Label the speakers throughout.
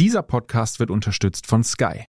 Speaker 1: Dieser Podcast wird unterstützt von Sky.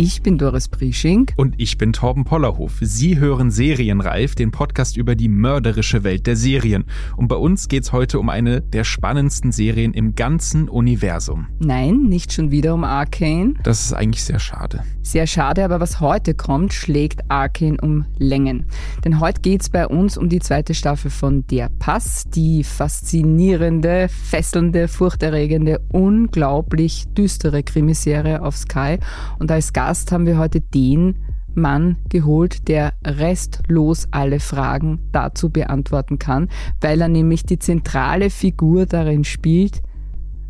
Speaker 2: Ich bin Doris Prisching.
Speaker 1: Und ich bin Torben Pollerhof. Sie hören Serienreif, den Podcast über die mörderische Welt der Serien. Und bei uns geht's heute um eine der spannendsten Serien im ganzen Universum.
Speaker 2: Nein, nicht schon wieder um Arcane.
Speaker 1: Das ist eigentlich sehr schade.
Speaker 2: Sehr schade, aber was heute kommt, schlägt Arcane um Längen. Denn heute geht's bei uns um die zweite Staffel von Der Pass, die faszinierende, fesselnde, furchterregende, unglaublich düstere Krimiserie auf Sky. Und als Gast Gast haben wir heute den Mann geholt, der restlos alle Fragen dazu beantworten kann, weil er nämlich die zentrale Figur darin spielt.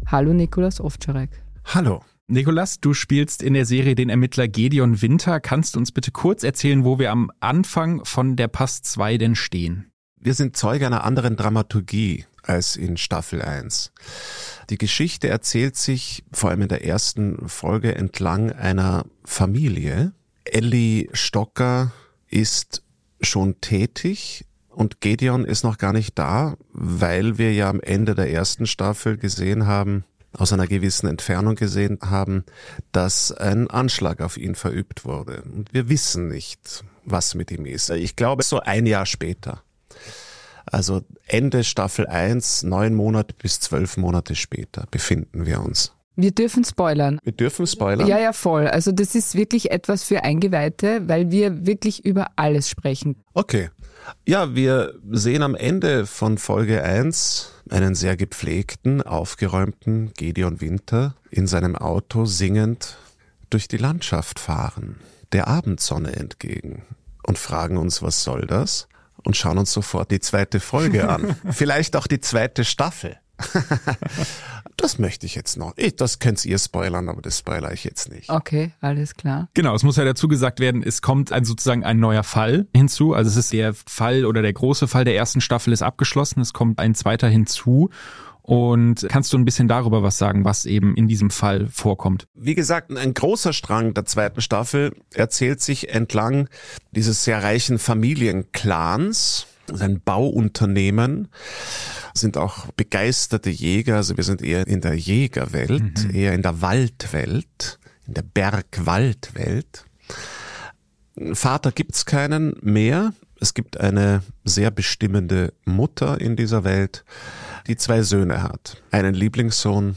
Speaker 2: Hallo Nikolas Ovtcharek.
Speaker 1: Hallo. Nikolas, du spielst in der Serie den Ermittler Gedeon Winter. Kannst du uns bitte kurz erzählen, wo wir am Anfang von der Pass 2 denn stehen?
Speaker 3: Wir sind Zeuge einer anderen Dramaturgie als in Staffel 1. Die Geschichte erzählt sich vor allem in der ersten Folge entlang einer Familie. Ellie Stocker ist schon tätig und Gedeon ist noch gar nicht da, weil wir ja am Ende der ersten Staffel gesehen haben, aus einer gewissen Entfernung gesehen haben, dass ein Anschlag auf ihn verübt wurde. Und wir wissen nicht, was mit ihm ist. Ich glaube, so ein Jahr später. Also Ende Staffel 1, neun Monate bis zwölf Monate später befinden wir uns.
Speaker 2: Wir dürfen spoilern.
Speaker 3: Wir dürfen spoilern?
Speaker 2: Ja, ja, voll. Also das ist wirklich etwas für Eingeweihte, weil wir wirklich über alles sprechen.
Speaker 3: Okay. Ja, wir sehen am Ende von Folge 1 einen sehr gepflegten, aufgeräumten Gedeon Winter in seinem Auto singend durch die Landschaft fahren, der Abendsonne entgegen und fragen uns, was soll das? Und schauen uns sofort die zweite Folge an. Vielleicht auch die zweite Staffel. das möchte ich jetzt noch. Ich, das könnt ihr spoilern, aber das spoilere ich jetzt nicht.
Speaker 2: Okay, alles klar.
Speaker 1: Genau, es muss ja dazu gesagt werden, es kommt ein, sozusagen ein neuer Fall hinzu. Also es ist der Fall oder der große Fall der ersten Staffel ist abgeschlossen. Es kommt ein zweiter hinzu. Und kannst du ein bisschen darüber was sagen, was eben in diesem Fall vorkommt?
Speaker 3: Wie gesagt, ein großer Strang der zweiten Staffel erzählt sich entlang dieses sehr reichen Familienclans, ein Bauunternehmen, sind auch begeisterte Jäger, also wir sind eher in der Jägerwelt, mhm. eher in der Waldwelt, in der Bergwaldwelt. Vater gibt's keinen mehr. Es gibt eine sehr bestimmende Mutter in dieser Welt die zwei Söhne hat. Einen Lieblingssohn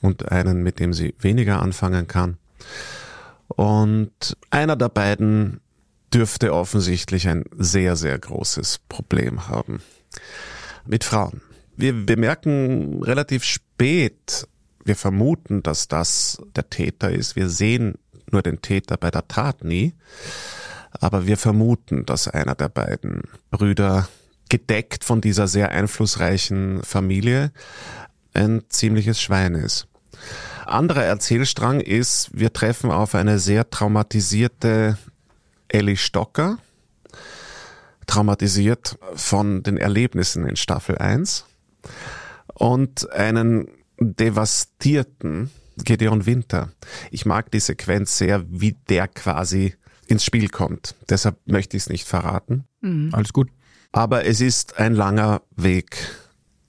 Speaker 3: und einen, mit dem sie weniger anfangen kann. Und einer der beiden dürfte offensichtlich ein sehr, sehr großes Problem haben mit Frauen. Wir bemerken relativ spät, wir vermuten, dass das der Täter ist. Wir sehen nur den Täter bei der Tat nie. Aber wir vermuten, dass einer der beiden Brüder gedeckt von dieser sehr einflussreichen Familie ein ziemliches Schwein ist. Anderer Erzählstrang ist, wir treffen auf eine sehr traumatisierte Ellie Stocker, traumatisiert von den Erlebnissen in Staffel 1 und einen devastierten Gedeon Winter. Ich mag die Sequenz sehr, wie der quasi ins Spiel kommt. Deshalb möchte ich es nicht verraten.
Speaker 1: Mhm. Alles gut.
Speaker 3: Aber es ist ein langer Weg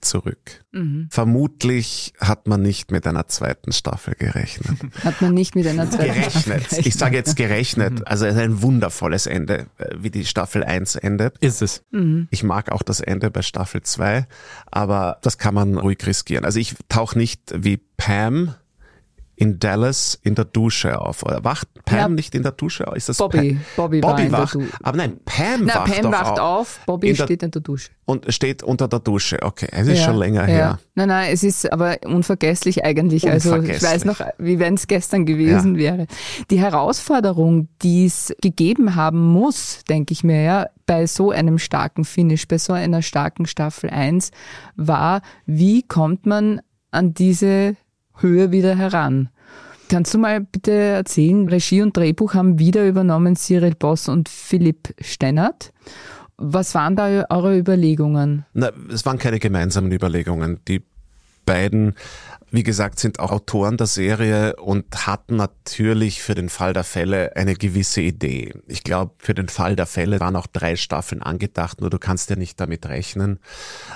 Speaker 3: zurück. Mhm. Vermutlich hat man nicht mit einer zweiten Staffel gerechnet.
Speaker 2: Hat man nicht mit einer zweiten
Speaker 3: gerechnet. Staffel gerechnet. Ich sage jetzt gerechnet. Mhm. Also es ist ein wundervolles Ende, äh, wie die Staffel 1 endet.
Speaker 1: Ist es.
Speaker 3: Mhm. Ich mag auch das Ende bei Staffel 2, aber das kann man ruhig riskieren. Also ich tauche nicht wie Pam in Dallas in der Dusche auf. Oder wacht Pam ja. nicht in der Dusche auf? Ist das
Speaker 2: Bobby?
Speaker 3: Pam?
Speaker 2: Bobby,
Speaker 3: Bobby wacht. Aber nein, Pam Na, wacht
Speaker 2: Pam wacht
Speaker 3: auf.
Speaker 2: auf. Bobby in steht in der Dusche.
Speaker 3: Und steht unter der Dusche. Okay, es ist ja. schon länger ja. her.
Speaker 2: Nein, nein, es ist aber unvergesslich eigentlich. Unvergesslich. Also ich weiß noch, wie wenn es gestern gewesen wäre. Die Herausforderung, die es gegeben haben muss, denke ich mir, ja, bei so einem starken Finish, bei so einer starken Staffel 1, war, wie kommt man an diese Höhe wieder heran? Kannst du mal bitte erzählen, Regie und Drehbuch haben wieder übernommen Cyril Boss und Philipp Stennert. Was waren da eure Überlegungen?
Speaker 3: Na, es waren keine gemeinsamen Überlegungen. Die beiden wie gesagt, sind auch Autoren der Serie und hatten natürlich für den Fall der Fälle eine gewisse Idee. Ich glaube, für den Fall der Fälle waren auch drei Staffeln angedacht, nur du kannst ja nicht damit rechnen.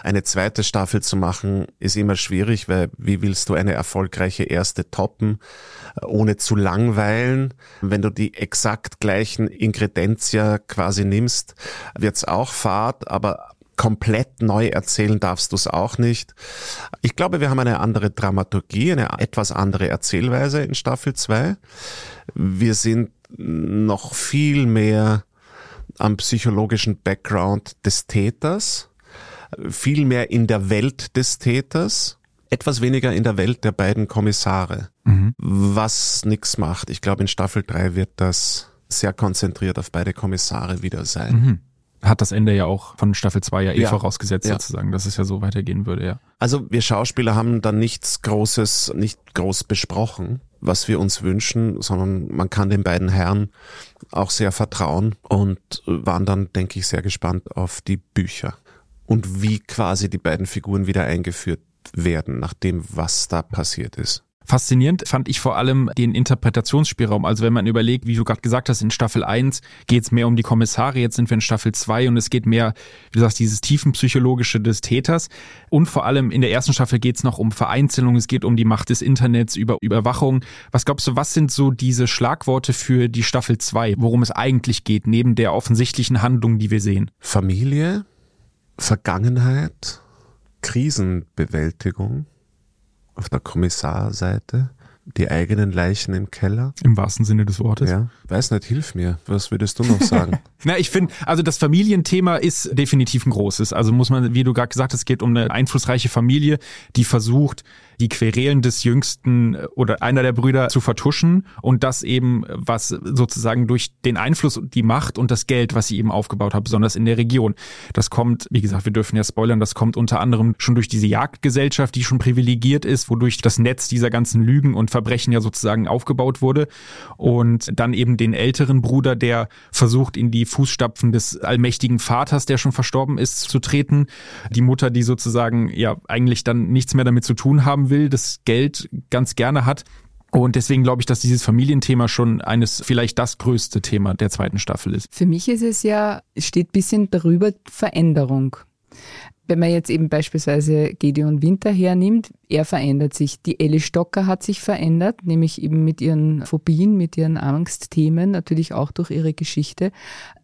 Speaker 3: Eine zweite Staffel zu machen ist immer schwierig, weil wie willst du eine erfolgreiche erste toppen, ohne zu langweilen? Wenn du die exakt gleichen Ingredienzia quasi nimmst, wird's auch Fahrt, aber komplett neu erzählen darfst du es auch nicht. Ich glaube, wir haben eine andere Dramaturgie, eine etwas andere Erzählweise in Staffel 2. Wir sind noch viel mehr am psychologischen Background des Täters, viel mehr in der Welt des Täters, etwas weniger in der Welt der beiden Kommissare, mhm. was nichts macht. Ich glaube, in Staffel 3 wird das sehr konzentriert auf beide Kommissare wieder sein. Mhm
Speaker 1: hat das Ende ja auch von Staffel 2 ja eh ja. vorausgesetzt ja. sozusagen, dass es ja so weitergehen würde, ja.
Speaker 3: Also wir Schauspieler haben dann nichts Großes, nicht groß besprochen, was wir uns wünschen, sondern man kann den beiden Herren auch sehr vertrauen und waren dann, denke ich, sehr gespannt auf die Bücher und wie quasi die beiden Figuren wieder eingeführt werden, nach dem, was da passiert ist.
Speaker 1: Faszinierend fand ich vor allem den Interpretationsspielraum. Also wenn man überlegt, wie du gerade gesagt hast, in Staffel 1 geht es mehr um die Kommissare, jetzt sind wir in Staffel 2 und es geht mehr, wie du sagst, dieses tiefenpsychologische des Täters. Und vor allem in der ersten Staffel geht es noch um Vereinzelung, es geht um die Macht des Internets, über Überwachung. Was glaubst du, was sind so diese Schlagworte für die Staffel 2, worum es eigentlich geht, neben der offensichtlichen Handlung, die wir sehen?
Speaker 3: Familie, Vergangenheit, Krisenbewältigung auf der Kommissarseite die eigenen Leichen im Keller.
Speaker 1: Im wahrsten Sinne des Wortes.
Speaker 3: Ja. Weiß nicht, hilf mir. Was würdest du noch sagen?
Speaker 1: Na, ich finde, also das Familienthema ist definitiv ein großes. Also muss man, wie du gerade gesagt hast, es geht um eine einflussreiche Familie, die versucht, die Querelen des Jüngsten äh, oder einer der Brüder zu vertuschen und das eben, was sozusagen durch den Einfluss, die Macht und das Geld, was sie eben aufgebaut hat, besonders in der Region. Das kommt, wie gesagt, wir dürfen ja spoilern, das kommt unter anderem schon durch diese Jagdgesellschaft, die schon privilegiert ist, wodurch das Netz dieser ganzen Lügen und Verbrechen ja sozusagen aufgebaut wurde und dann eben den älteren Bruder, der versucht, in die Fußstapfen des allmächtigen Vaters, der schon verstorben ist, zu treten. Die Mutter, die sozusagen ja eigentlich dann nichts mehr damit zu tun haben will, das Geld ganz gerne hat. Und deswegen glaube ich, dass dieses Familienthema schon eines, vielleicht das größte Thema der zweiten Staffel ist.
Speaker 2: Für mich ist es ja, steht bisschen darüber Veränderung. Wenn man jetzt eben beispielsweise Gedeon Winter hernimmt, er verändert sich. Die Ellie Stocker hat sich verändert, nämlich eben mit ihren Phobien, mit ihren Angstthemen, natürlich auch durch ihre Geschichte.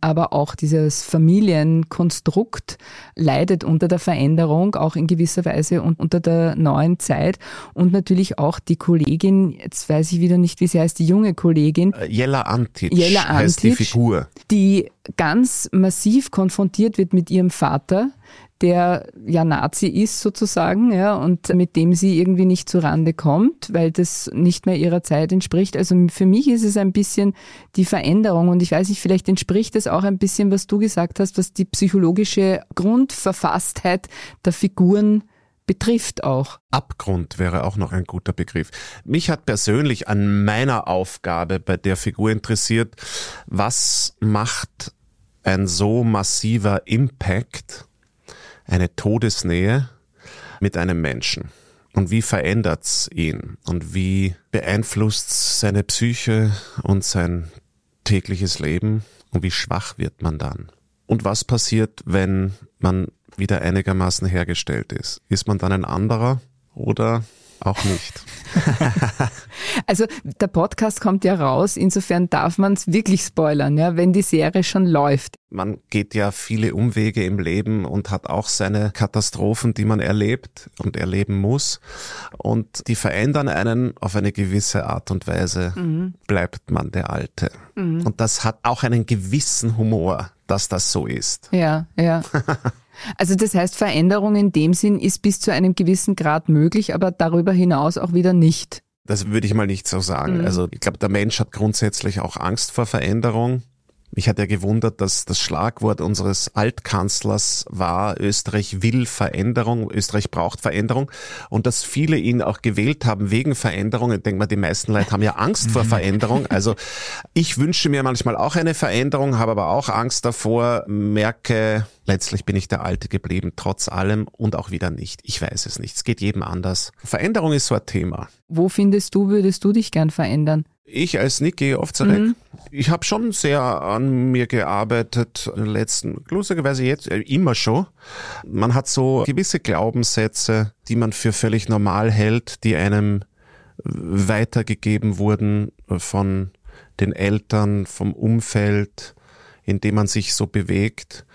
Speaker 2: Aber auch dieses Familienkonstrukt leidet unter der Veränderung, auch in gewisser Weise und unter der neuen Zeit. Und natürlich auch die Kollegin, jetzt weiß ich wieder nicht, wie sie heißt, die junge Kollegin.
Speaker 3: Äh, Jella Antic Jella Antic, heißt die Figur.
Speaker 2: Die ganz massiv konfrontiert wird mit ihrem Vater, der ja Nazi ist sozusagen, ja, und mit dem sie irgendwie nicht zu Rande kommt, weil das nicht mehr ihrer Zeit entspricht. Also für mich ist es ein bisschen die Veränderung und ich weiß nicht, vielleicht entspricht es auch ein bisschen, was du gesagt hast, was die psychologische Grundverfasstheit der Figuren betrifft auch.
Speaker 3: Abgrund wäre auch noch ein guter Begriff. Mich hat persönlich an meiner Aufgabe bei der Figur interessiert, was macht ein so massiver Impact eine Todesnähe mit einem Menschen. Und wie verändert's ihn? Und wie beeinflusst seine Psyche und sein tägliches Leben? Und wie schwach wird man dann? Und was passiert, wenn man wieder einigermaßen hergestellt ist? Ist man dann ein anderer oder auch nicht.
Speaker 2: also der Podcast kommt ja raus, insofern darf man es wirklich spoilern, ja, wenn die Serie schon läuft.
Speaker 3: Man geht ja viele Umwege im Leben und hat auch seine Katastrophen, die man erlebt und erleben muss. Und die verändern einen auf eine gewisse Art und Weise, mhm. bleibt man der Alte. Mhm. Und das hat auch einen gewissen Humor, dass das so ist.
Speaker 2: Ja, ja. Also das heißt, Veränderung in dem Sinn ist bis zu einem gewissen Grad möglich, aber darüber hinaus auch wieder nicht.
Speaker 3: Das würde ich mal nicht so sagen. Mhm. Also ich glaube, der Mensch hat grundsätzlich auch Angst vor Veränderung. Mich hat ja gewundert, dass das Schlagwort unseres Altkanzlers war, Österreich will Veränderung, Österreich braucht Veränderung und dass viele ihn auch gewählt haben wegen Veränderung. Ich denke mal, die meisten Leute haben ja Angst vor Veränderung. Also ich wünsche mir manchmal auch eine Veränderung, habe aber auch Angst davor, merke, letztlich bin ich der Alte geblieben, trotz allem und auch wieder nicht. Ich weiß es nicht. Es geht jedem anders. Veränderung ist so ein Thema.
Speaker 2: Wo findest du, würdest du dich gern verändern?
Speaker 3: Ich als Niki Ovzarek, mhm. ich habe schon sehr an mir gearbeitet in den letzten, lustigerweise jetzt äh, immer schon. Man hat so gewisse Glaubenssätze, die man für völlig normal hält, die einem weitergegeben wurden von den Eltern, vom Umfeld, in dem man sich so bewegt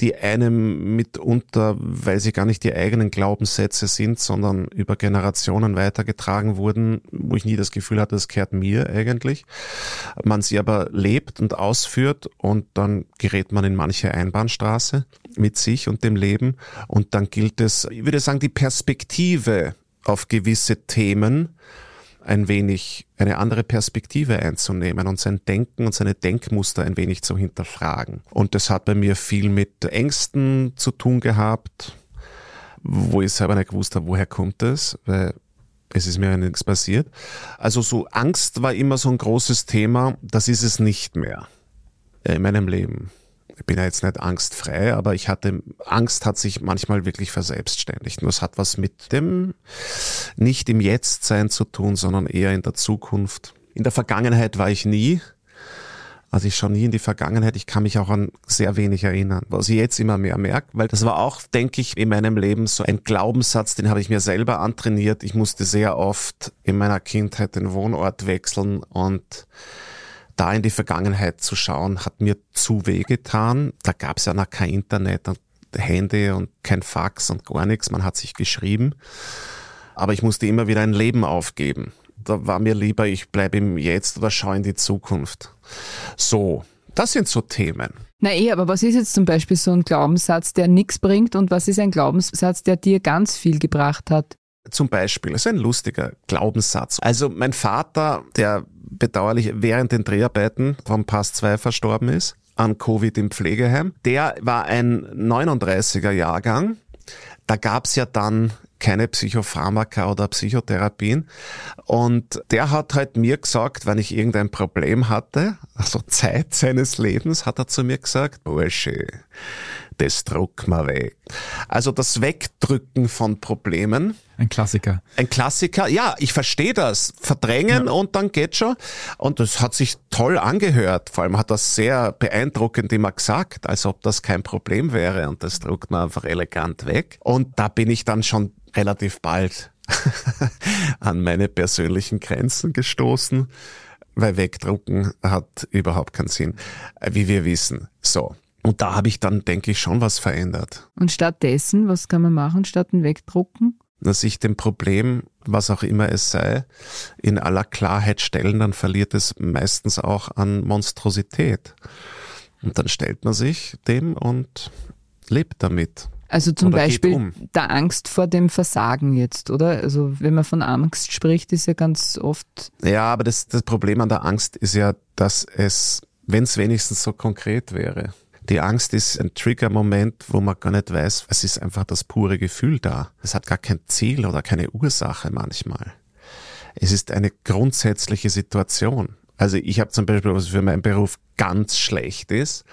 Speaker 3: die einem mitunter, weil sie gar nicht die eigenen Glaubenssätze sind, sondern über Generationen weitergetragen wurden, wo ich nie das Gefühl hatte, das kehrt mir eigentlich. Man sie aber lebt und ausführt und dann gerät man in manche Einbahnstraße mit sich und dem Leben und dann gilt es, ich würde sagen, die Perspektive auf gewisse Themen ein wenig eine andere Perspektive einzunehmen und sein Denken und seine Denkmuster ein wenig zu hinterfragen. Und das hat bei mir viel mit Ängsten zu tun gehabt, wo ich selber nicht gewusst habe, woher kommt das, weil es ist mir ja nichts passiert. Also so Angst war immer so ein großes Thema, das ist es nicht mehr in meinem Leben ich bin ja jetzt nicht angstfrei, aber ich hatte, Angst hat sich manchmal wirklich verselbstständigt. Nur es hat was mit dem nicht im Jetztsein zu tun, sondern eher in der Zukunft. In der Vergangenheit war ich nie. Also ich schaue nie in die Vergangenheit. Ich kann mich auch an sehr wenig erinnern, was ich jetzt immer mehr merke, weil das war auch, denke ich, in meinem Leben so ein Glaubenssatz, den habe ich mir selber antrainiert. Ich musste sehr oft in meiner Kindheit den Wohnort wechseln und da in die Vergangenheit zu schauen, hat mir zu weh getan. Da gab es ja noch kein Internet und Handy und kein Fax und gar nichts. Man hat sich geschrieben. Aber ich musste immer wieder ein Leben aufgeben. Da war mir lieber, ich bleibe im Jetzt oder schaue in die Zukunft. So, das sind so Themen.
Speaker 2: Na eh, aber was ist jetzt zum Beispiel so ein Glaubenssatz, der nichts bringt und was ist ein Glaubenssatz, der dir ganz viel gebracht hat?
Speaker 3: Zum Beispiel, das ist ein lustiger Glaubenssatz. Also mein Vater, der bedauerlich während den Dreharbeiten vom Pass 2 verstorben ist, an Covid im Pflegeheim, der war ein 39er Jahrgang. Da gab's ja dann keine Psychopharmaka oder Psychotherapien. Und der hat halt mir gesagt, wenn ich irgendein Problem hatte, also Zeit seines Lebens, hat er zu mir gesagt, Bursche, das druck mal weg. Also das Wegdrücken von Problemen.
Speaker 1: Ein Klassiker.
Speaker 3: Ein Klassiker, ja, ich verstehe das. Verdrängen ja. und dann geht schon. Und das hat sich toll angehört. Vor allem hat das sehr beeindruckend immer gesagt, als ob das kein Problem wäre. Und das druckt man einfach elegant weg. Und da bin ich dann schon relativ bald an meine persönlichen Grenzen gestoßen, weil wegdrucken hat überhaupt keinen Sinn, wie wir wissen. So. Und da habe ich dann, denke ich, schon was verändert.
Speaker 2: Und stattdessen, was kann man machen, statt ein Wegdrucken?
Speaker 3: Dass ich dem Problem, was auch immer es sei, in aller Klarheit stellen, dann verliert es meistens auch an Monstrosität. Und dann stellt man sich dem und lebt damit.
Speaker 2: Also zum oder Beispiel um. der Angst vor dem Versagen jetzt, oder? Also wenn man von Angst spricht, ist ja ganz oft.
Speaker 3: Ja, aber das, das Problem an der Angst ist ja, dass es, wenn es wenigstens so konkret wäre. Die Angst ist ein Trigger-Moment, wo man gar nicht weiß, es ist einfach das pure Gefühl da. Es hat gar kein Ziel oder keine Ursache manchmal. Es ist eine grundsätzliche Situation. Also ich habe zum Beispiel, was für meinen Beruf ganz schlecht ist,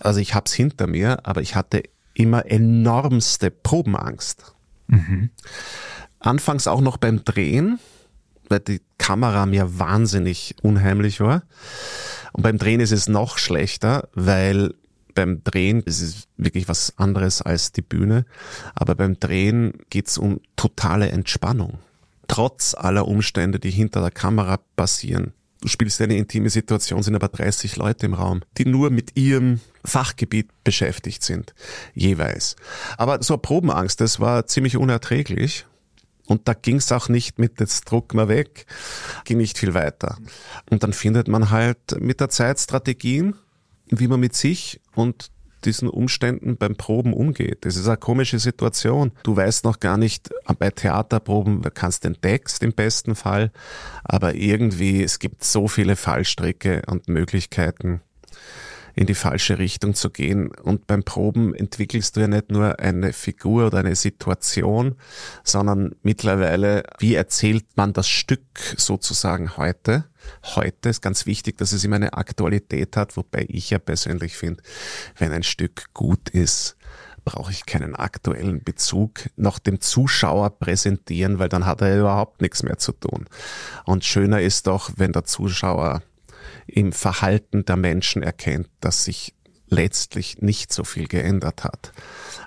Speaker 3: also ich habe es hinter mir, aber ich hatte immer enormste Probenangst. Mhm. Anfangs auch noch beim Drehen, weil die Kamera mir wahnsinnig unheimlich war. Und beim Drehen ist es noch schlechter, weil beim Drehen ist es wirklich was anderes als die Bühne. Aber beim Drehen geht es um totale Entspannung. Trotz aller Umstände, die hinter der Kamera passieren. Du spielst eine intime Situation, sind aber 30 Leute im Raum, die nur mit ihrem Fachgebiet beschäftigt sind, jeweils. Aber so Probenangst, das war ziemlich unerträglich. Und da ging es auch nicht mit, jetzt druck mal weg, ging nicht viel weiter. Und dann findet man halt mit der Zeit Strategien, wie man mit sich und diesen Umständen beim Proben umgeht. Das ist eine komische Situation. Du weißt noch gar nicht, bei Theaterproben kannst den Text im besten Fall, aber irgendwie, es gibt so viele Fallstricke und Möglichkeiten. In die falsche Richtung zu gehen. Und beim Proben entwickelst du ja nicht nur eine Figur oder eine Situation, sondern mittlerweile, wie erzählt man das Stück sozusagen heute? Heute ist ganz wichtig, dass es immer eine Aktualität hat, wobei ich ja persönlich finde, wenn ein Stück gut ist, brauche ich keinen aktuellen Bezug noch dem Zuschauer präsentieren, weil dann hat er überhaupt nichts mehr zu tun. Und schöner ist doch, wenn der Zuschauer im Verhalten der Menschen erkennt, dass sich letztlich nicht so viel geändert hat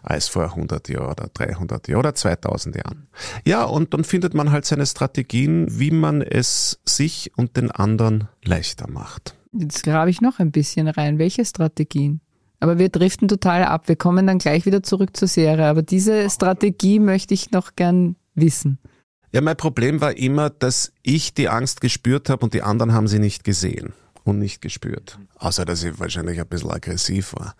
Speaker 3: als vor 100 Jahren oder 300 Jahren oder 2000 Jahren. Ja, und dann findet man halt seine Strategien, wie man es sich und den anderen leichter macht.
Speaker 2: Jetzt grabe ich noch ein bisschen rein. Welche Strategien? Aber wir driften total ab. Wir kommen dann gleich wieder zurück zur Serie. Aber diese Strategie möchte ich noch gern wissen.
Speaker 3: Ja, mein Problem war immer, dass ich die Angst gespürt habe und die anderen haben sie nicht gesehen und nicht gespürt. Außer, dass ich wahrscheinlich ein bisschen aggressiv war.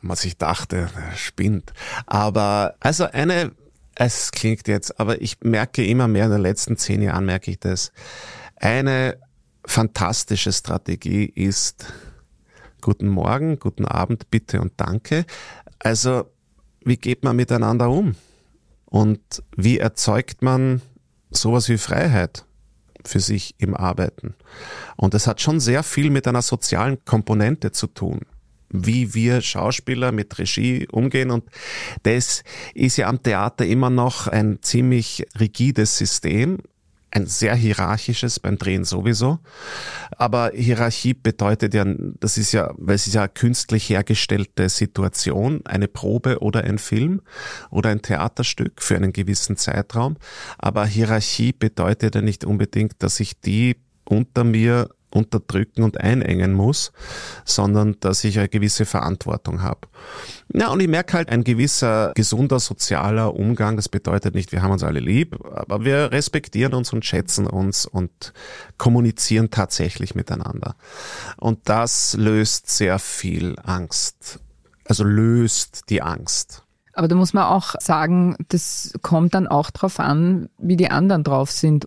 Speaker 3: Man sich dachte, spinnt. Aber, also eine, es klingt jetzt, aber ich merke immer mehr in den letzten zehn Jahren merke ich das. Eine fantastische Strategie ist, guten Morgen, guten Abend, bitte und danke. Also, wie geht man miteinander um? Und wie erzeugt man sowas wie Freiheit für sich im Arbeiten? Und das hat schon sehr viel mit einer sozialen Komponente zu tun wie wir Schauspieler mit Regie umgehen. Und das ist ja am Theater immer noch ein ziemlich rigides System ein sehr hierarchisches beim Drehen sowieso. Aber Hierarchie bedeutet ja, das ist ja, weil es ist ja künstlich hergestellte Situation, eine Probe oder ein Film oder ein Theaterstück für einen gewissen Zeitraum. Aber Hierarchie bedeutet ja nicht unbedingt, dass ich die unter mir unterdrücken und einengen muss, sondern dass ich eine gewisse Verantwortung habe. Ja, und ich merke halt, ein gewisser gesunder sozialer Umgang, das bedeutet nicht, wir haben uns alle lieb, aber wir respektieren uns und schätzen uns und kommunizieren tatsächlich miteinander. Und das löst sehr viel Angst. Also löst die Angst.
Speaker 2: Aber da muss man auch sagen, das kommt dann auch drauf an, wie die anderen drauf sind.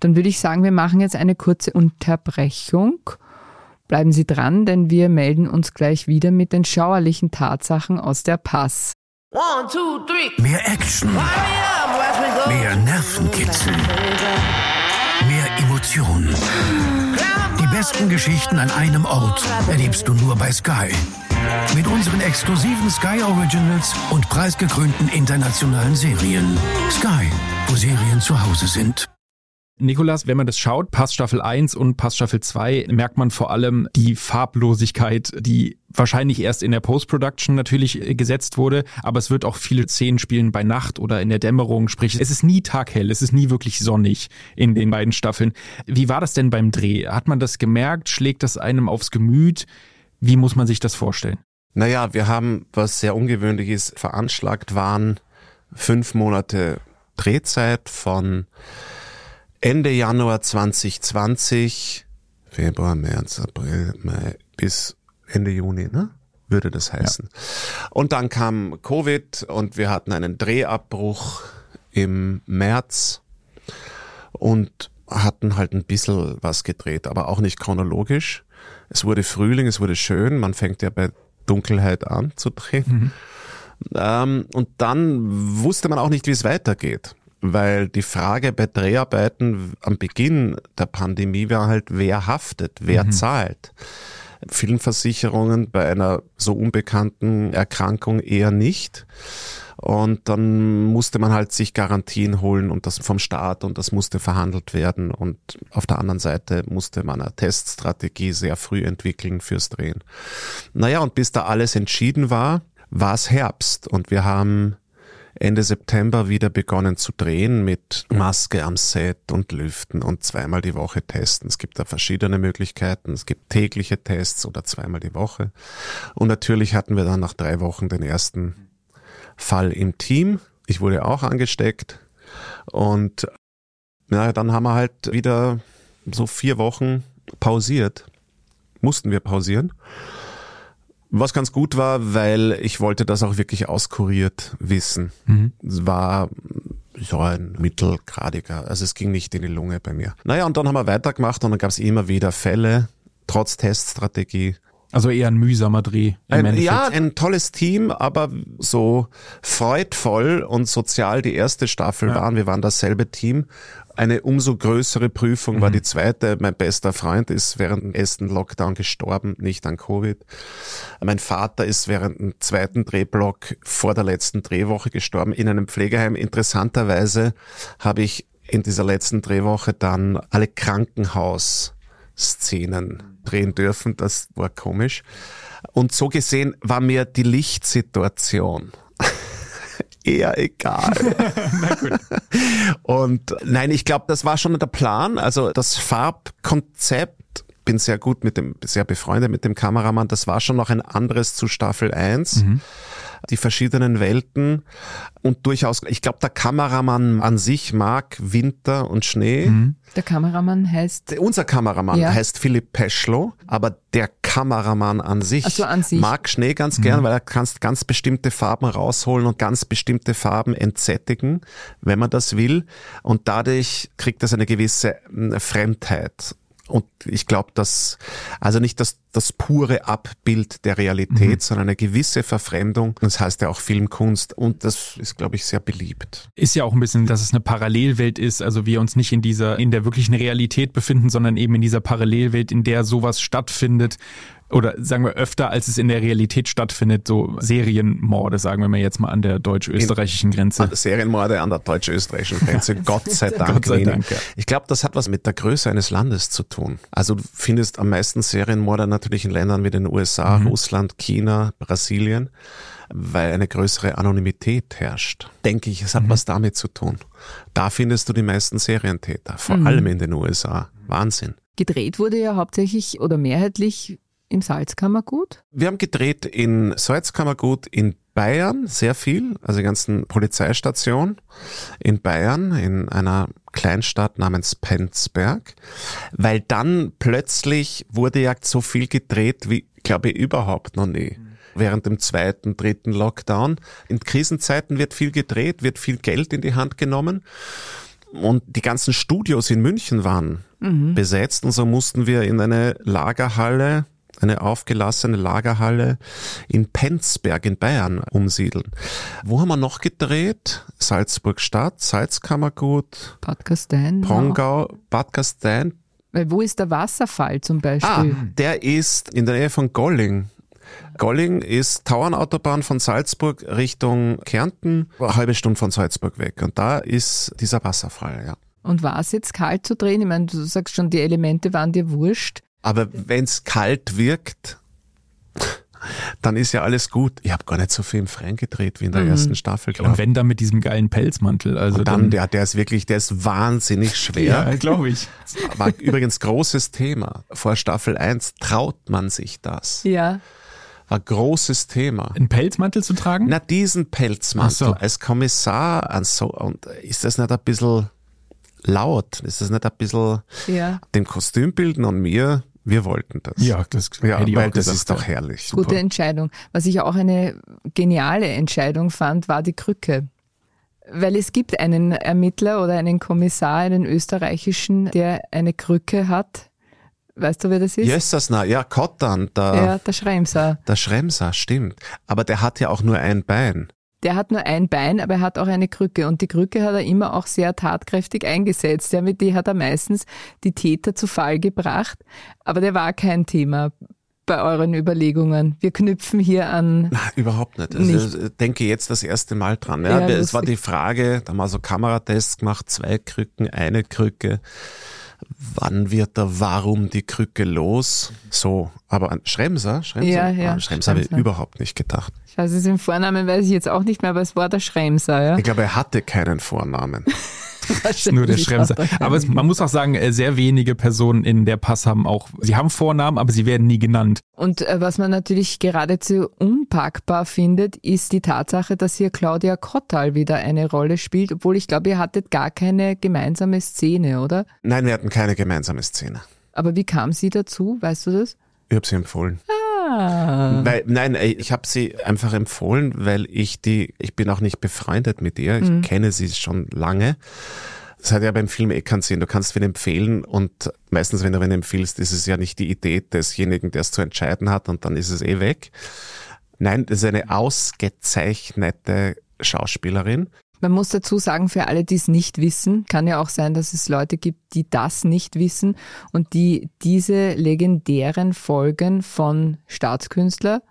Speaker 2: Dann würde ich sagen, wir machen jetzt eine kurze Unterbrechung. Bleiben Sie dran, denn wir melden uns gleich wieder mit den schauerlichen Tatsachen aus der Pass.
Speaker 4: One, two, mehr Action. Mehr Nervenkitzel. Mehr Emotionen. Die besten Geschichten an einem Ort erlebst du nur bei Sky. Mit unseren exklusiven Sky Originals und preisgekrönten internationalen Serien. Sky, wo Serien zu Hause sind.
Speaker 1: Nikolas, wenn man das schaut, Pass Staffel 1 und Pass Staffel 2, merkt man vor allem die Farblosigkeit, die wahrscheinlich erst in der Post-Production natürlich gesetzt wurde, aber es wird auch viele Szenen spielen bei Nacht oder in der Dämmerung, sprich es ist nie taghell, es ist nie wirklich sonnig in den beiden Staffeln. Wie war das denn beim Dreh? Hat man das gemerkt? Schlägt das einem aufs Gemüt? Wie muss man sich das vorstellen?
Speaker 3: Naja, wir haben, was sehr ungewöhnlich ist, veranschlagt waren fünf Monate Drehzeit von Ende Januar 2020, Februar, März, April, Mai bis Ende Juni, ne? Würde das heißen. Ja. Und dann kam Covid und wir hatten einen Drehabbruch im März und hatten halt ein bisschen was gedreht, aber auch nicht chronologisch. Es wurde Frühling, es wurde schön. Man fängt ja bei Dunkelheit an zu drehen. Mhm. Ähm, und dann wusste man auch nicht, wie es weitergeht. Weil die Frage bei Dreharbeiten am Beginn der Pandemie war halt, wer haftet, wer mhm. zahlt. Filmversicherungen bei einer so unbekannten Erkrankung eher nicht. Und dann musste man halt sich Garantien holen und das vom Staat und das musste verhandelt werden. Und auf der anderen Seite musste man eine Teststrategie sehr früh entwickeln fürs Drehen. Naja, und bis da alles entschieden war, war es Herbst und wir haben Ende September wieder begonnen zu drehen mit Maske am Set und Lüften und zweimal die Woche testen. Es gibt da verschiedene Möglichkeiten. Es gibt tägliche Tests oder zweimal die Woche. Und natürlich hatten wir dann nach drei Wochen den ersten Fall im Team. Ich wurde auch angesteckt und ja, dann haben wir halt wieder so vier Wochen pausiert. Mussten wir pausieren. Was ganz gut war, weil ich wollte das auch wirklich auskuriert wissen. Mhm. Es war so ein mittelgradiger, also es ging nicht in die Lunge bei mir. Naja, und dann haben wir weitergemacht und dann gab es immer wieder Fälle, trotz Teststrategie.
Speaker 1: Also eher ein mühsamer Dreh.
Speaker 3: Ein, ja, ein tolles Team, aber so freudvoll und sozial die erste Staffel ja. waren. Wir waren dasselbe Team. Eine umso größere Prüfung mhm. war die zweite. Mein bester Freund ist während dem ersten Lockdown gestorben, nicht an Covid. Mein Vater ist während dem zweiten Drehblock vor der letzten Drehwoche gestorben in einem Pflegeheim. Interessanterweise habe ich in dieser letzten Drehwoche dann alle Krankenhausszenen drehen dürfen. Das war komisch. Und so gesehen war mir die Lichtsituation eher egal. Und nein, ich glaube, das war schon der Plan. Also das Farbkonzept, bin sehr gut mit dem, sehr befreundet mit dem Kameramann, das war schon noch ein anderes zu Staffel 1. Mhm die verschiedenen Welten und durchaus, ich glaube, der Kameramann an sich mag Winter und Schnee. Mhm.
Speaker 2: Der Kameramann heißt?
Speaker 3: Unser Kameramann ja. heißt Philipp Peschlo, aber der Kameramann an sich,
Speaker 2: so, an sich.
Speaker 3: mag Schnee ganz gern, mhm. weil er kannst ganz bestimmte Farben rausholen und ganz bestimmte Farben entsättigen, wenn man das will. Und dadurch kriegt das eine gewisse hm, Fremdheit. Und ich glaube, dass also nicht das, das pure Abbild der Realität, mhm. sondern eine gewisse Verfremdung. Das heißt ja auch Filmkunst und das ist, glaube ich, sehr beliebt.
Speaker 1: Ist ja auch ein bisschen, dass es eine Parallelwelt ist. Also wir uns nicht in dieser, in der wirklichen Realität befinden, sondern eben in dieser Parallelwelt, in der sowas stattfindet, oder sagen wir öfter, als es in der Realität stattfindet, so Serienmorde, sagen wir mal jetzt mal an der deutsch-österreichischen Grenze.
Speaker 3: Serienmorde an der deutsch-österreichischen Grenze, Gott sei Dank. Gott sei Dank ja. Ich glaube, das hat was mit der Größe eines Landes zu tun. Also du findest am meisten Serienmorde natürlich in Ländern wie den USA, mhm. Russland, China, Brasilien weil eine größere Anonymität herrscht. Denke ich, es hat mhm. was damit zu tun. Da findest du die meisten Serientäter, vor mhm. allem in den USA. Wahnsinn.
Speaker 2: Gedreht wurde ja hauptsächlich oder mehrheitlich im Salzkammergut?
Speaker 3: Wir haben gedreht in Salzkammergut in Bayern sehr viel, also die ganzen Polizeistation in Bayern, in einer Kleinstadt namens Penzberg, weil dann plötzlich wurde ja so viel gedreht wie, glaube ich, überhaupt noch nie. Während dem zweiten, dritten Lockdown. In Krisenzeiten wird viel gedreht, wird viel Geld in die Hand genommen. Und die ganzen Studios in München waren mhm. besetzt und so mussten wir in eine Lagerhalle eine aufgelassene Lagerhalle in Penzberg in Bayern umsiedeln. Wo haben wir noch gedreht? Salzburg Stadt, Salzkammergut,
Speaker 2: Bad Gastein,
Speaker 3: Pongau, Bad Gastein.
Speaker 2: Wo ist der Wasserfall zum Beispiel?
Speaker 3: Ah, der ist in der Nähe von Golling. Golling ist Tauernautobahn von Salzburg Richtung Kärnten, eine halbe Stunde von Salzburg weg. Und da ist dieser Wasserfall, ja.
Speaker 2: Und war es jetzt kalt zu drehen? Ich meine, du sagst schon, die Elemente waren dir wurscht.
Speaker 3: Aber wenn es kalt wirkt, dann ist ja alles gut. Ich habe gar nicht so viel im Freien gedreht wie in der mhm. ersten Staffel.
Speaker 1: Glaub. Und wenn dann mit diesem geilen Pelzmantel. Also
Speaker 3: Und dann, dann der, der ist wirklich, der ist wahnsinnig schwer.
Speaker 1: ja, glaube ich.
Speaker 3: War übrigens großes Thema. Vor Staffel 1 traut man sich das.
Speaker 2: Ja.
Speaker 3: War großes Thema.
Speaker 1: Einen Pelzmantel zu tragen?
Speaker 3: Na, diesen Pelzmantel so. als Kommissar an so, und ist das nicht ein bisschen laut? Ist das nicht ein bisschen ja. dem Kostümbilden und mir wir wollten das.
Speaker 1: Ja, das
Speaker 3: ja, hätte ich weil auch das gesagt, ist doch herrlich.
Speaker 2: Super. Gute Entscheidung. Was ich auch eine geniale Entscheidung fand, war die Krücke. Weil es gibt einen Ermittler oder einen Kommissar, einen österreichischen, der eine Krücke hat. Weißt du, wer das ist?
Speaker 3: Jössasna, ja, Kottan. Der,
Speaker 2: ja, der Schremser.
Speaker 3: Der Schremser, stimmt. Aber der hat ja auch nur ein Bein
Speaker 2: der hat nur ein Bein, aber er hat auch eine Krücke. Und die Krücke hat er immer auch sehr tatkräftig eingesetzt. Ja, mit die hat er meistens die Täter zu Fall gebracht. Aber der war kein Thema bei euren Überlegungen. Wir knüpfen hier an.
Speaker 3: Na, überhaupt nicht. Also nicht. Ich denke jetzt das erste Mal dran. Ja, ja es war die Frage, da haben wir so Kameratests gemacht, zwei Krücken, eine Krücke wann wird da warum die Krücke los? So, aber an Schremser, Schremser,
Speaker 2: ja, ja,
Speaker 3: an Schremser, habe ich überhaupt nicht gedacht.
Speaker 2: Ich weiß es im Vornamen, weiß ich jetzt auch nicht mehr, aber es war der Schremser, ja.
Speaker 3: Ich glaube, er hatte keinen Vornamen.
Speaker 1: Nur der Schremser. Aber es, man muss auch sagen, äh, sehr wenige Personen in der Pass haben auch, sie haben Vornamen, aber sie werden nie genannt.
Speaker 2: Und äh, was man natürlich geradezu unpackbar findet, ist die Tatsache, dass hier Claudia Kottal wieder eine Rolle spielt, obwohl ich glaube, ihr hattet gar keine gemeinsame Szene, oder?
Speaker 3: Nein, wir hatten keine gemeinsame Szene.
Speaker 2: Aber wie kam sie dazu? Weißt du das?
Speaker 3: Ich habe sie empfohlen.
Speaker 2: Ah.
Speaker 3: Weil, nein, ich habe sie einfach empfohlen, weil ich die, ich bin auch nicht befreundet mit ihr, ich mhm. kenne sie schon lange. Das hat ja beim Film eh keinen Sinn. Du kannst wen empfehlen und meistens, wenn du wen empfiehlst, ist es ja nicht die Idee desjenigen, der es zu entscheiden hat und dann ist es eh weg. Nein, das ist eine ausgezeichnete Schauspielerin.
Speaker 2: Man muss dazu sagen, für alle, die es nicht wissen, kann ja auch sein, dass es Leute gibt, die das nicht wissen und die diese legendären Folgen von Staatskünstler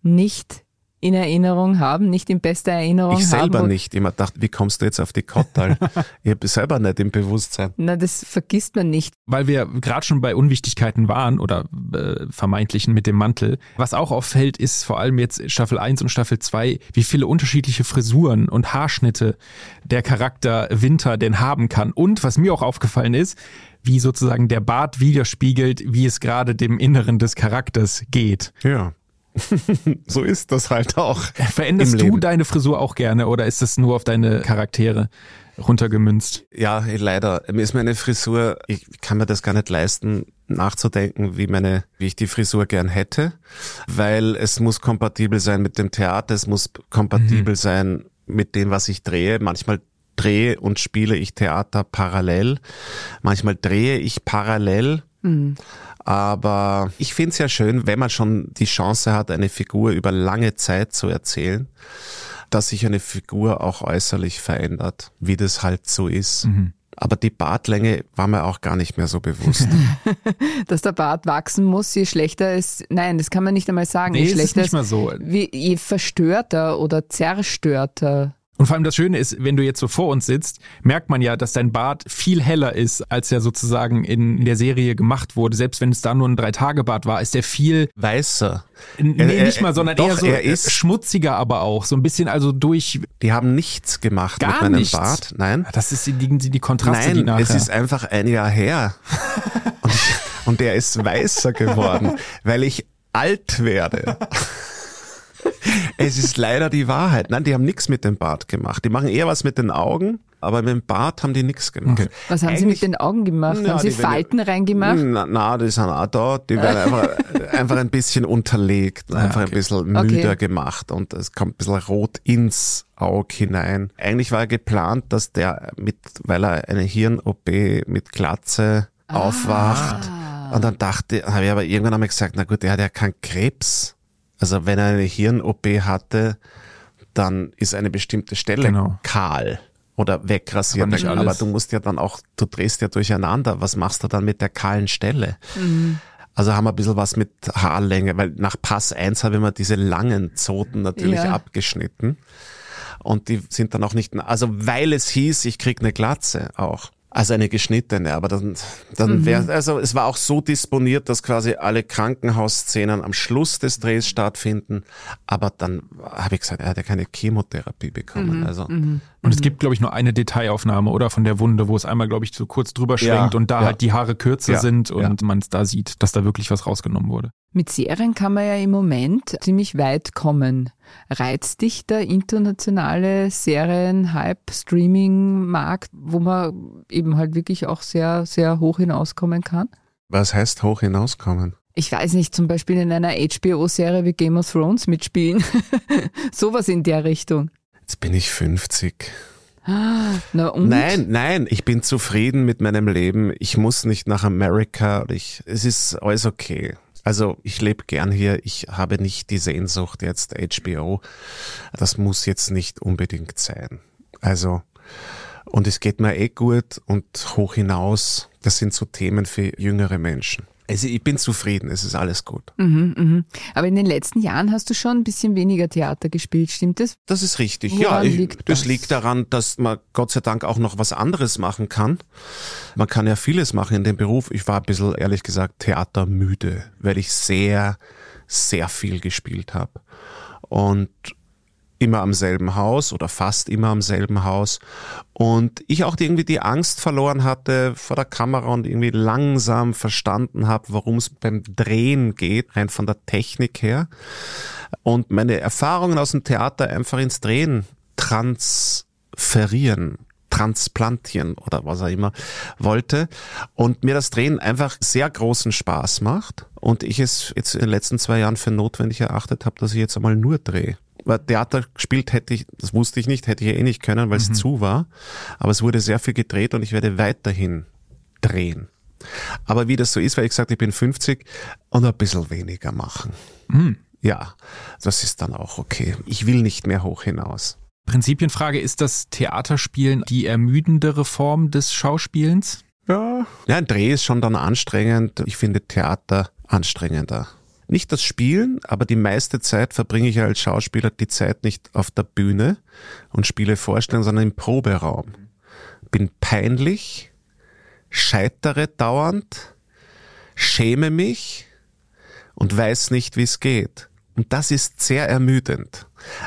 Speaker 2: nicht in Erinnerung haben, nicht in bester Erinnerung
Speaker 3: ich
Speaker 2: haben.
Speaker 3: Ich selber nicht. Immer dachte, wie kommst du jetzt auf die Kottal? ich habe selber nicht im Bewusstsein.
Speaker 2: Na, das vergisst man nicht.
Speaker 1: Weil wir gerade schon bei Unwichtigkeiten waren oder äh, vermeintlichen mit dem Mantel. Was auch auffällt, ist vor allem jetzt Staffel 1 und Staffel 2, wie viele unterschiedliche Frisuren und Haarschnitte der Charakter Winter denn haben kann. Und was mir auch aufgefallen ist, wie sozusagen der Bart widerspiegelt, wie es gerade dem Inneren des Charakters geht.
Speaker 3: Ja. so ist das halt auch.
Speaker 1: Veränderst du deine Frisur auch gerne oder ist das nur auf deine Charaktere runtergemünzt?
Speaker 3: Ja, leider. Mir ist meine Frisur, ich kann mir das gar nicht leisten, nachzudenken, wie meine, wie ich die Frisur gern hätte, weil es muss kompatibel sein mit dem Theater, es muss kompatibel mhm. sein mit dem, was ich drehe. Manchmal drehe und spiele ich Theater parallel. Manchmal drehe ich parallel. Mhm. Aber ich finde es ja schön, wenn man schon die Chance hat, eine Figur über lange Zeit zu erzählen, dass sich eine Figur auch äußerlich verändert, wie das halt so ist. Mhm. Aber die Bartlänge war mir auch gar nicht mehr so bewusst.
Speaker 2: Dass der Bart wachsen muss, je schlechter es, nein, das kann man nicht einmal sagen.
Speaker 1: Nee,
Speaker 2: je schlechter
Speaker 1: ist nicht mal so.
Speaker 2: Wie, je verstörter oder zerstörter
Speaker 1: und vor allem das Schöne ist, wenn du jetzt so vor uns sitzt, merkt man ja, dass dein Bart viel heller ist, als er sozusagen in der Serie gemacht wurde. Selbst wenn es da nur ein Drei-Tage-Bart war, ist der viel
Speaker 3: weißer.
Speaker 1: Nee, er, nicht mal, sondern doch, eher so er ist schmutziger aber auch. So ein bisschen also durch.
Speaker 3: Die haben nichts gemacht
Speaker 1: Gar
Speaker 3: mit meinem
Speaker 1: nichts.
Speaker 3: Bart. Nein.
Speaker 1: Das ist die, die, die Kontraste,
Speaker 3: Nein,
Speaker 1: die nachher.
Speaker 3: es ist einfach ein Jahr her. und, und der ist weißer geworden, weil ich alt werde. Es ist leider die Wahrheit. Nein, die haben nichts mit dem Bart gemacht. Die machen eher was mit den Augen, aber mit dem Bart haben die nichts gemacht. Okay.
Speaker 2: Was haben Eigentlich, sie mit den Augen gemacht? Na, haben sie Falten werden, reingemacht?
Speaker 3: Na, na, die sind auch da. Die werden einfach, einfach ein bisschen unterlegt, einfach okay. ein bisschen müder okay. gemacht und es kommt ein bisschen rot ins Auge hinein. Eigentlich war geplant, dass der mit, weil er eine Hirn-OP mit Glatze ah. aufwacht. Und dann dachte, habe ich aber irgendwann einmal gesagt, na gut, der hat ja keinen Krebs. Also wenn er eine Hirn-OP hatte, dann ist eine bestimmte Stelle genau. kahl oder wegrasiert. Aber, aber, du musst ja dann auch, du drehst ja durcheinander. Was machst du dann mit der kahlen Stelle? Mhm. Also haben wir ein bisschen was mit Haarlänge, weil nach Pass 1 habe ich mir diese langen Zoten natürlich ja. abgeschnitten. Und die sind dann auch nicht, also weil es hieß, ich krieg eine Glatze auch. Also eine geschnittene, aber dann, dann mhm. wäre, also es war auch so disponiert, dass quasi alle Krankenhausszenen am Schluss des Drehs stattfinden. Aber dann habe ich gesagt, er hat ja keine Chemotherapie bekommen. Mhm. Also. Mhm.
Speaker 1: Und es gibt, glaube ich, nur eine Detailaufnahme, oder? Von der Wunde, wo es einmal, glaube ich, so kurz drüber schwenkt ja, und da ja. halt die Haare kürzer ja, sind und man es da sieht, dass da wirklich was rausgenommen wurde.
Speaker 2: Mit Serien kann man ja im Moment ziemlich weit kommen. Reizt dich der internationale Serien-Hype-Streaming-Markt, wo man eben halt wirklich auch sehr, sehr hoch hinauskommen kann?
Speaker 3: Was heißt hoch hinauskommen?
Speaker 2: Ich weiß nicht, zum Beispiel in einer HBO-Serie wie Game of Thrones mitspielen. Sowas in der Richtung.
Speaker 3: Jetzt bin ich 50.
Speaker 2: Ah, na und?
Speaker 3: Nein, nein, ich bin zufrieden mit meinem Leben. Ich muss nicht nach Amerika. Ich, es ist alles okay. Also ich lebe gern hier. Ich habe nicht die Sehnsucht jetzt HBO. Das muss jetzt nicht unbedingt sein. Also und es geht mir eh gut und hoch hinaus. Das sind so Themen für jüngere Menschen. Also ich bin zufrieden, es ist alles gut.
Speaker 2: Mhm, mhm. Aber in den letzten Jahren hast du schon ein bisschen weniger Theater gespielt, stimmt das?
Speaker 3: Das ist richtig, Woran ja. Ich, liegt das? das liegt daran, dass man Gott sei Dank auch noch was anderes machen kann. Man kann ja vieles machen in dem Beruf. Ich war ein bisschen, ehrlich gesagt, theatermüde, weil ich sehr, sehr viel gespielt habe. Und immer am selben Haus oder fast immer am selben Haus. Und ich auch irgendwie die Angst verloren hatte vor der Kamera und irgendwie langsam verstanden habe, worum es beim Drehen geht, rein von der Technik her. Und meine Erfahrungen aus dem Theater einfach ins Drehen transferieren transplantieren oder was er immer wollte. Und mir das Drehen einfach sehr großen Spaß macht. Und ich es jetzt in den letzten zwei Jahren für notwendig erachtet habe, dass ich jetzt einmal nur drehe Theater gespielt hätte ich, das wusste ich nicht, hätte ich eh nicht können, weil es mhm. zu war. Aber es wurde sehr viel gedreht und ich werde weiterhin drehen. Aber wie das so ist, weil ich gesagt, ich bin 50 und ein bisschen weniger machen. Mhm. Ja, das ist dann auch okay. Ich will nicht mehr hoch hinaus.
Speaker 1: Prinzipienfrage, ist das Theaterspielen die ermüdendere Form des Schauspielens?
Speaker 3: Ja. Ja, ein Dreh ist schon dann anstrengend. Ich finde Theater anstrengender. Nicht das Spielen, aber die meiste Zeit verbringe ich als Schauspieler die Zeit nicht auf der Bühne und spiele Vorstellungen, sondern im Proberaum. Bin peinlich, scheitere dauernd, schäme mich und weiß nicht, wie es geht. Und das ist sehr ermüdend.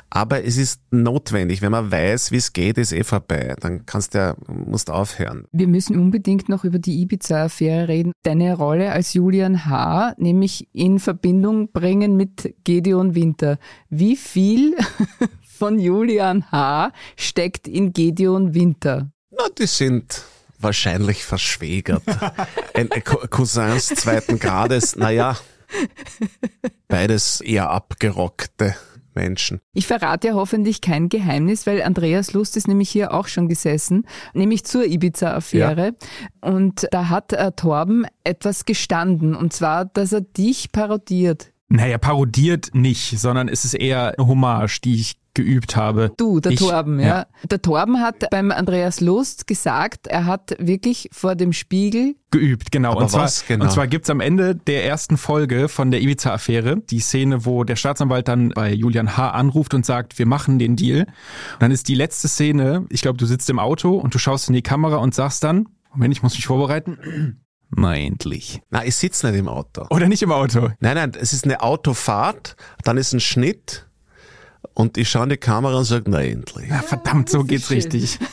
Speaker 3: Aber es ist notwendig. Wenn man weiß, wie es geht, ist eh vorbei. Dann kannst du, musst aufhören.
Speaker 2: Wir müssen unbedingt noch über die Ibiza-Affäre reden. Deine Rolle als Julian H., nämlich in Verbindung bringen mit Gedeon Winter. Wie viel von Julian H. steckt in Gedeon Winter?
Speaker 3: Na, die sind wahrscheinlich verschwägert. Cousins zweiten Grades, naja, Beides eher abgerockte Menschen.
Speaker 2: Ich verrate ja hoffentlich kein Geheimnis, weil Andreas Lust ist nämlich hier auch schon gesessen, nämlich zur Ibiza-Affäre. Ja. Und da hat äh, Torben etwas gestanden, und zwar, dass er dich parodiert.
Speaker 1: Naja, parodiert nicht, sondern es ist eher eine Hommage, die ich geübt habe.
Speaker 2: Du, der ich, Torben, ja. ja. Der Torben hat beim Andreas Lust gesagt, er hat wirklich vor dem Spiegel
Speaker 1: geübt, genau. Aber und zwar, was genau? Und zwar gibt's am Ende der ersten Folge von der Ibiza-Affäre die Szene, wo der Staatsanwalt dann bei Julian H. anruft und sagt, wir machen den Deal. Und dann ist die letzte Szene, ich glaube, du sitzt im Auto und du schaust in die Kamera und sagst dann, Moment, ich muss mich vorbereiten. Na endlich.
Speaker 3: Na, ich sitze nicht im Auto.
Speaker 1: Oder nicht im Auto?
Speaker 3: Nein, nein, es ist eine Autofahrt, dann ist ein Schnitt und ich schaue in die Kamera und sage, na endlich.
Speaker 1: Ja, verdammt, so geht's schön. richtig.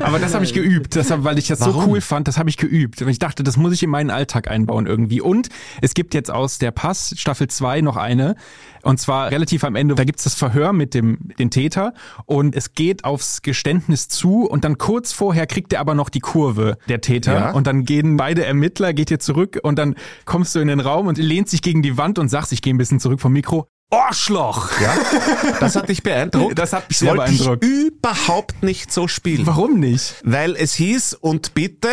Speaker 1: Aber das habe ich geübt, deshalb, weil ich das Warum? so cool fand, das habe ich geübt. Und ich dachte, das muss ich in meinen Alltag einbauen irgendwie. Und es gibt jetzt aus der Pass Staffel 2 noch eine. Und zwar relativ am Ende, da gibt's das Verhör mit dem den Täter und es geht aufs Geständnis zu und dann kurz vorher kriegt er aber noch die Kurve, der Täter. Ja. Und dann gehen beide Ermittler, geht ihr zurück und dann kommst du in den Raum und lehnt sich gegen die Wand und sagst, ich gehe ein bisschen zurück vom Mikro. Arschloch!
Speaker 3: Ja, das hat dich beeindruckt.
Speaker 1: Das hat mich sehr Wollte beeindruckt.
Speaker 3: Ich überhaupt nicht so spielen.
Speaker 1: Warum nicht?
Speaker 3: Weil es hieß, und bitte,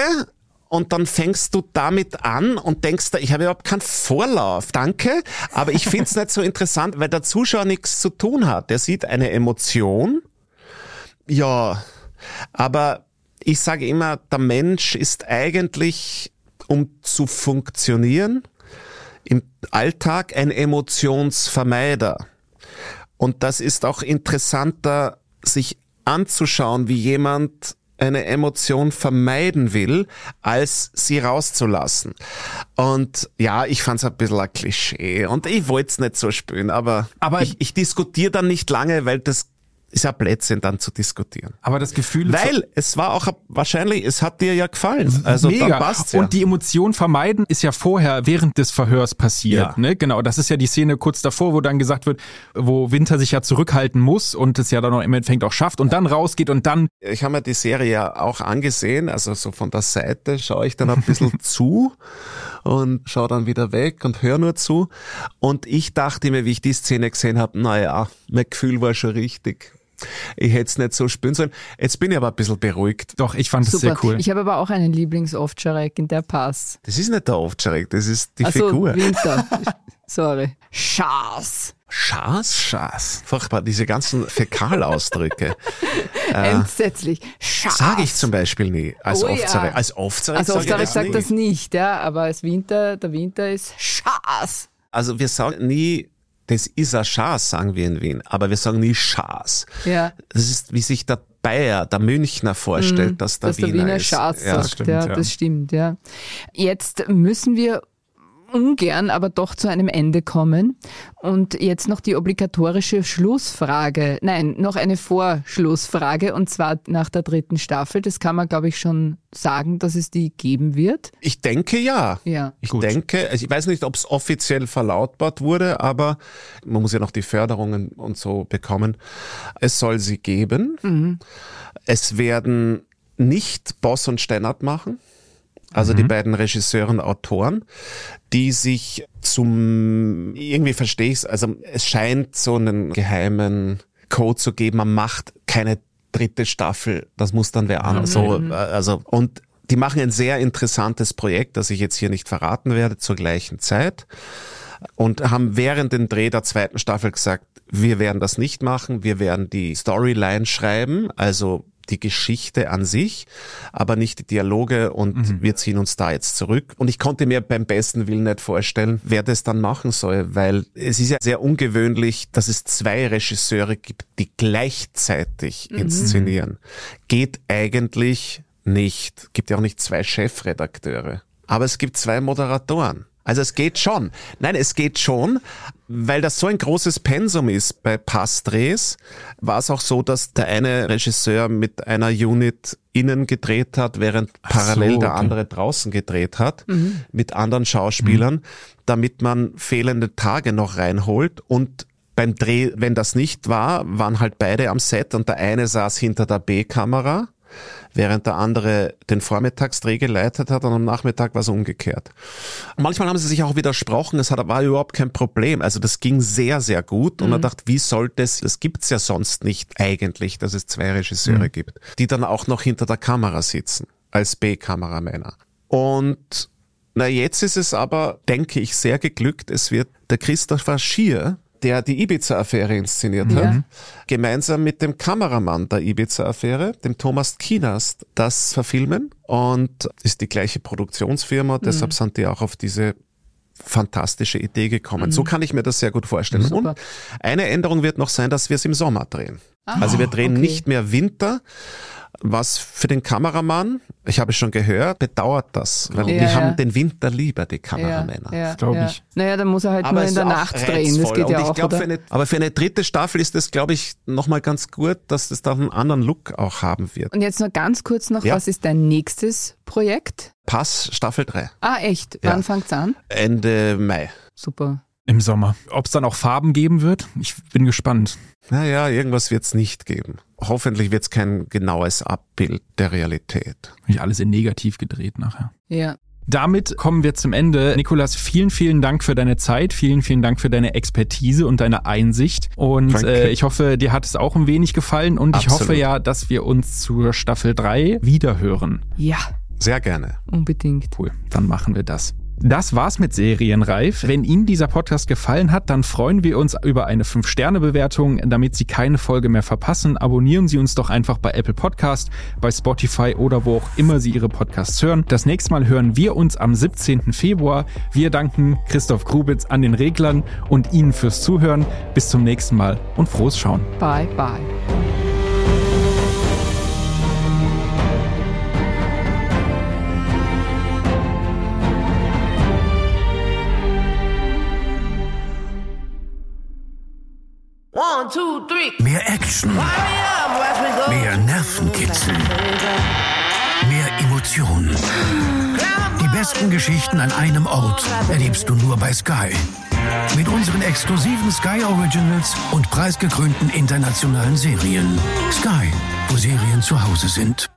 Speaker 3: und dann fängst du damit an und denkst, ich habe überhaupt keinen Vorlauf, danke, aber ich find's nicht so interessant, weil der Zuschauer nichts zu tun hat. Der sieht eine Emotion, ja, aber ich sage immer, der Mensch ist eigentlich, um zu funktionieren, im Alltag ein Emotionsvermeider. Und das ist auch interessanter, sich anzuschauen, wie jemand eine Emotion vermeiden will, als sie rauszulassen. Und ja, ich fand's ein bisschen ein Klischee und ich wollte es nicht so spielen, aber, aber ich, ich diskutiere dann nicht lange, weil das ist ja Blödsinn dann zu diskutieren.
Speaker 1: Aber das Gefühl...
Speaker 3: Weil es war auch wahrscheinlich, es hat dir ja gefallen. Also
Speaker 1: Mega. passt's ja. Und die Emotion vermeiden ist ja vorher, während des Verhörs passiert. Ja. Ne? Genau, das ist ja die Szene kurz davor, wo dann gesagt wird, wo Winter sich ja zurückhalten muss und es ja dann auch im Endeffekt auch schafft und dann rausgeht und dann...
Speaker 3: Ich habe mir die Serie ja auch angesehen, also so von der Seite schaue ich dann ein bisschen zu und schaue dann wieder weg und höre nur zu. Und ich dachte mir, wie ich die Szene gesehen habe, naja, mein Gefühl war schon richtig ich hätte es nicht so spielen sollen. Jetzt bin ich aber ein bisschen beruhigt.
Speaker 1: Doch, ich fand es sehr cool.
Speaker 2: Ich habe aber auch einen Lieblings-Ovtcharek in der Pass.
Speaker 3: Das ist nicht der Ovtcharek, das ist die Ach Figur.
Speaker 2: Winter. Sorry. Schaas.
Speaker 3: Schaas? Schaas. Furchtbar, diese ganzen Fäkalausdrücke.
Speaker 2: äh, Entsetzlich. Schaas.
Speaker 3: Sage ich zum Beispiel nie. Als oh, Ovtcharek. Ja. Als Ovtcharek
Speaker 2: Als Ovtcharek sagt das nicht, ja, aber als Winter, der Winter ist Schaas.
Speaker 3: Also wir sagen nie das ist ein Schaas, sagen wir in Wien, aber wir sagen nie Schaas.
Speaker 2: Ja.
Speaker 3: Das ist, wie sich der Bayer, der Münchner vorstellt, mm, dass der dass Wiener, der Wiener ist.
Speaker 2: Schaas ja, sagt, stimmt, ja, ja, das stimmt, ja. Jetzt müssen wir ungern aber doch zu einem Ende kommen. Und jetzt noch die obligatorische Schlussfrage. Nein, noch eine Vorschlussfrage und zwar nach der dritten Staffel. Das kann man, glaube ich, schon sagen, dass es die geben wird.
Speaker 3: Ich denke ja.
Speaker 2: Ja.
Speaker 3: Ich Gut. denke, also ich weiß nicht, ob es offiziell verlautbart wurde, aber man muss ja noch die Förderungen und so bekommen. Es soll sie geben. Mhm. Es werden nicht Boss und Steinert machen Also mhm. die beiden Regisseure und Autoren, die sich zum, irgendwie verstehe ich es, also es scheint so einen geheimen Code zu geben, man macht keine dritte Staffel, das muss dann wer anders. Mhm. So, also, und die machen ein sehr interessantes Projekt, das ich jetzt hier nicht verraten werde, zur gleichen Zeit. Und haben während dem Dreh der zweiten Staffel gesagt, wir werden das nicht machen, wir werden die Storyline schreiben, also die Geschichte an sich, aber nicht die Dialoge und mhm. wir ziehen uns da jetzt zurück. Und ich konnte mir beim besten Willen nicht vorstellen, wer das dann machen soll, weil es ist ja sehr ungewöhnlich, dass es zwei Regisseure gibt, die gleichzeitig mhm. inszenieren. Geht eigentlich nicht. Gibt ja auch nicht zwei Chefredakteure. Aber es gibt zwei Moderatoren. Also es geht schon. Nein, es geht schon, weil das so ein großes Pensum ist bei Passdrehs, war es auch so, dass der eine Regisseur mit einer Unit innen gedreht hat, während parallel so, okay. der andere draußen gedreht hat, mhm. mit anderen Schauspielern, mhm. damit man fehlende Tage noch reinholt und beim Dreh, wenn das nicht war, waren halt beide am Set und der eine saß hinter der B-Kamera während der andere den Vormittagsdreh geleitet hat und am Nachmittag war es umgekehrt. manchmal haben sie sich auch widersprochen, es war überhaupt kein Problem. Also das ging sehr, sehr gut und mhm. man dachte, wie sollte es, das gibt's ja sonst nicht eigentlich, dass es zwei Regisseure mhm. gibt, die dann auch noch hinter der Kamera sitzen, als B-Kameramänner. Und na, jetzt ist es aber, denke ich, sehr geglückt. Es wird der Christopher Schier, der die Ibiza-Affäre inszeniert ja. hat, gemeinsam mit dem Kameramann der Ibiza-Affäre, dem Thomas Kienast, das verfilmen und ist die gleiche Produktionsfirma, mhm. deshalb sind die auch auf diese fantastische Idee gekommen. Mhm. So kann ich mir das sehr gut vorstellen. Super. Und eine Änderung wird noch sein, dass wir es im Sommer drehen. Ah, also wir drehen okay. nicht mehr Winter, was für den Kameramann, ich habe schon gehört, bedauert das. Weil ja, die ja. haben den Winter lieber, die Kameramänner.
Speaker 2: Ja, glaube ich. Naja, dann muss er halt aber nur in der Nacht drehen. Das geht ja auch.
Speaker 3: Glaub, für eine, aber für eine dritte Staffel ist das, glaube ich, nochmal ganz gut, dass das dann einen anderen Look auch haben wird.
Speaker 2: Und jetzt nur ganz kurz noch, was ist dein nächstes Projekt?
Speaker 3: Pass Staffel 3.
Speaker 2: Ah, echt? Wann fängt's an?
Speaker 3: Ende Mai.
Speaker 2: Super.
Speaker 1: Im Sommer. Ob es dann auch Farben geben wird? Ich bin gespannt.
Speaker 3: Naja, irgendwas wird es nicht geben. Hoffentlich wird es kein genaues Abbild der Realität.
Speaker 1: Nicht alles in negativ gedreht nachher.
Speaker 2: Ja.
Speaker 1: Damit kommen wir zum Ende. Nikolas, vielen, vielen Dank für deine Zeit. Vielen, vielen Dank für deine Expertise und deine Einsicht. Und äh, ich hoffe, dir hat es auch ein wenig gefallen. Und Absolut. ich hoffe ja, dass wir uns zur Staffel 3 wiederhören.
Speaker 2: Ja.
Speaker 3: Sehr gerne.
Speaker 2: Unbedingt.
Speaker 1: Cool. Dann machen wir das. Das war's mit Serienreif. Wenn Ihnen dieser Podcast gefallen hat, dann freuen wir uns über eine 5-Sterne-Bewertung. Damit Sie keine Folge mehr verpassen, abonnieren Sie uns doch einfach bei Apple Podcast, bei Spotify oder wo auch immer Sie Ihre Podcasts hören. Das nächste Mal hören wir uns am 17. Februar. Wir danken Christoph Grubitz an den Reglern und Ihnen fürs Zuhören. Bis zum nächsten Mal und frohes Schauen.
Speaker 2: Bye, bye.
Speaker 4: One, two, three. Mehr Action. Mehr Nervenkitzel. Mehr Emotionen. Die besten Geschichten an einem Ort erlebst du nur bei Sky. Mit unseren exklusiven Sky Originals und preisgekrönten internationalen Serien. Sky, wo Serien zu Hause sind.